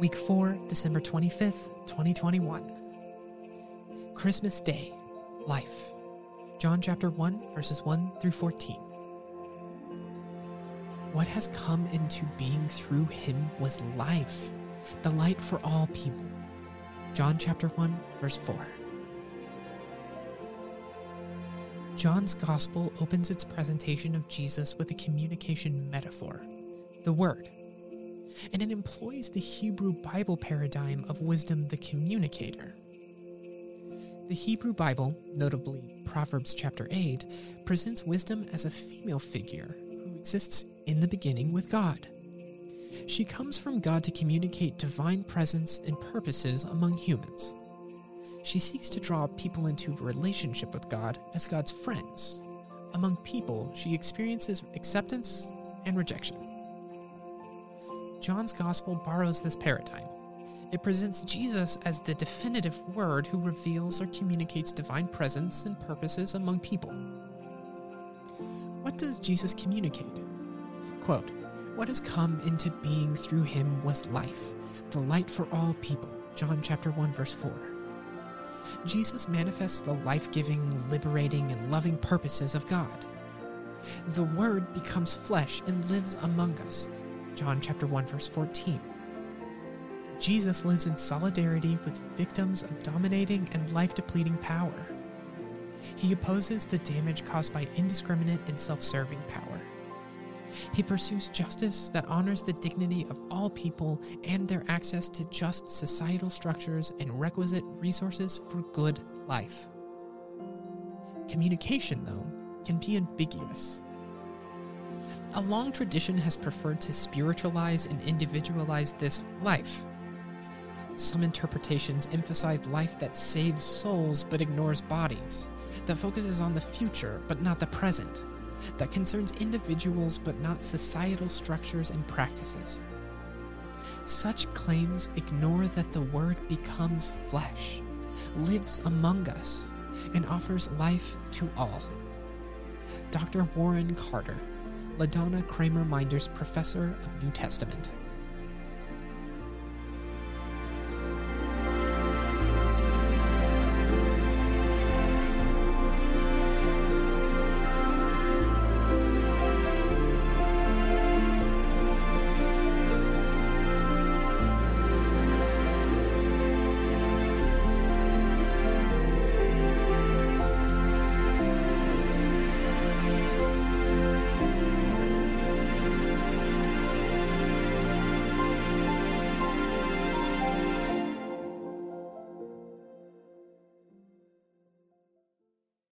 Week 4, December 25th, 2021. Christmas Day, Life. John chapter 1, verses 1 through 14. What has come into being through him was life, the light for all people. John chapter 1, verse 4. John's Gospel opens its presentation of Jesus with a communication metaphor, the Word, and it employs the Hebrew Bible paradigm of wisdom the communicator. The Hebrew Bible, notably Proverbs chapter 8, presents wisdom as a female figure who exists in the beginning with God. She comes from God to communicate divine presence and purposes among humans. She seeks to draw people into relationship with God as God's friends. Among people, she experiences acceptance and rejection. John's Gospel borrows this paradigm. It presents Jesus as the definitive word who reveals or communicates divine presence and purposes among people. What does Jesus communicate? Quote, What has come into being through him was life, the light for all people. John chapter 1 verse 4. Jesus manifests the life giving, liberating, and loving purposes of God. The Word becomes flesh and lives among us. John chapter 1 verse 14. Jesus lives in solidarity with victims of dominating and life depleting power. He opposes the damage caused by indiscriminate and self serving power. He pursues justice that honors the dignity of all people and their access to just societal structures and requisite resources for good life. Communication, though, can be ambiguous. A long tradition has preferred to spiritualize and individualize this life. Some interpretations emphasize life that saves souls but ignores bodies, that focuses on the future but not the present that concerns individuals but not societal structures and practices. Such claims ignore that the Word becomes flesh, lives among us, and offers life to all. Dr. Warren Carter, LaDonna Kramer Meinders professor of New Testament.